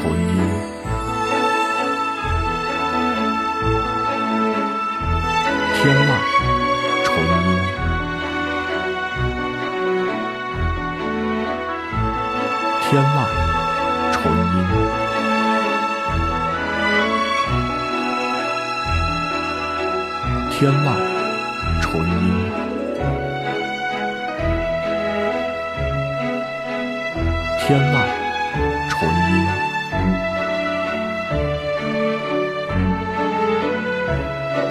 纯音，天籁纯音，天籁纯音，天籁纯音，天籁纯音，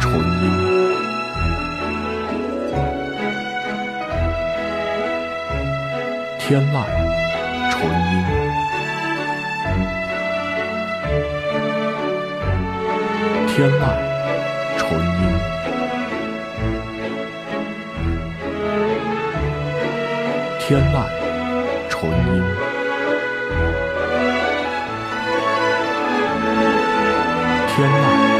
纯音，天籁纯音，天籁纯音，天籁纯音，天籁。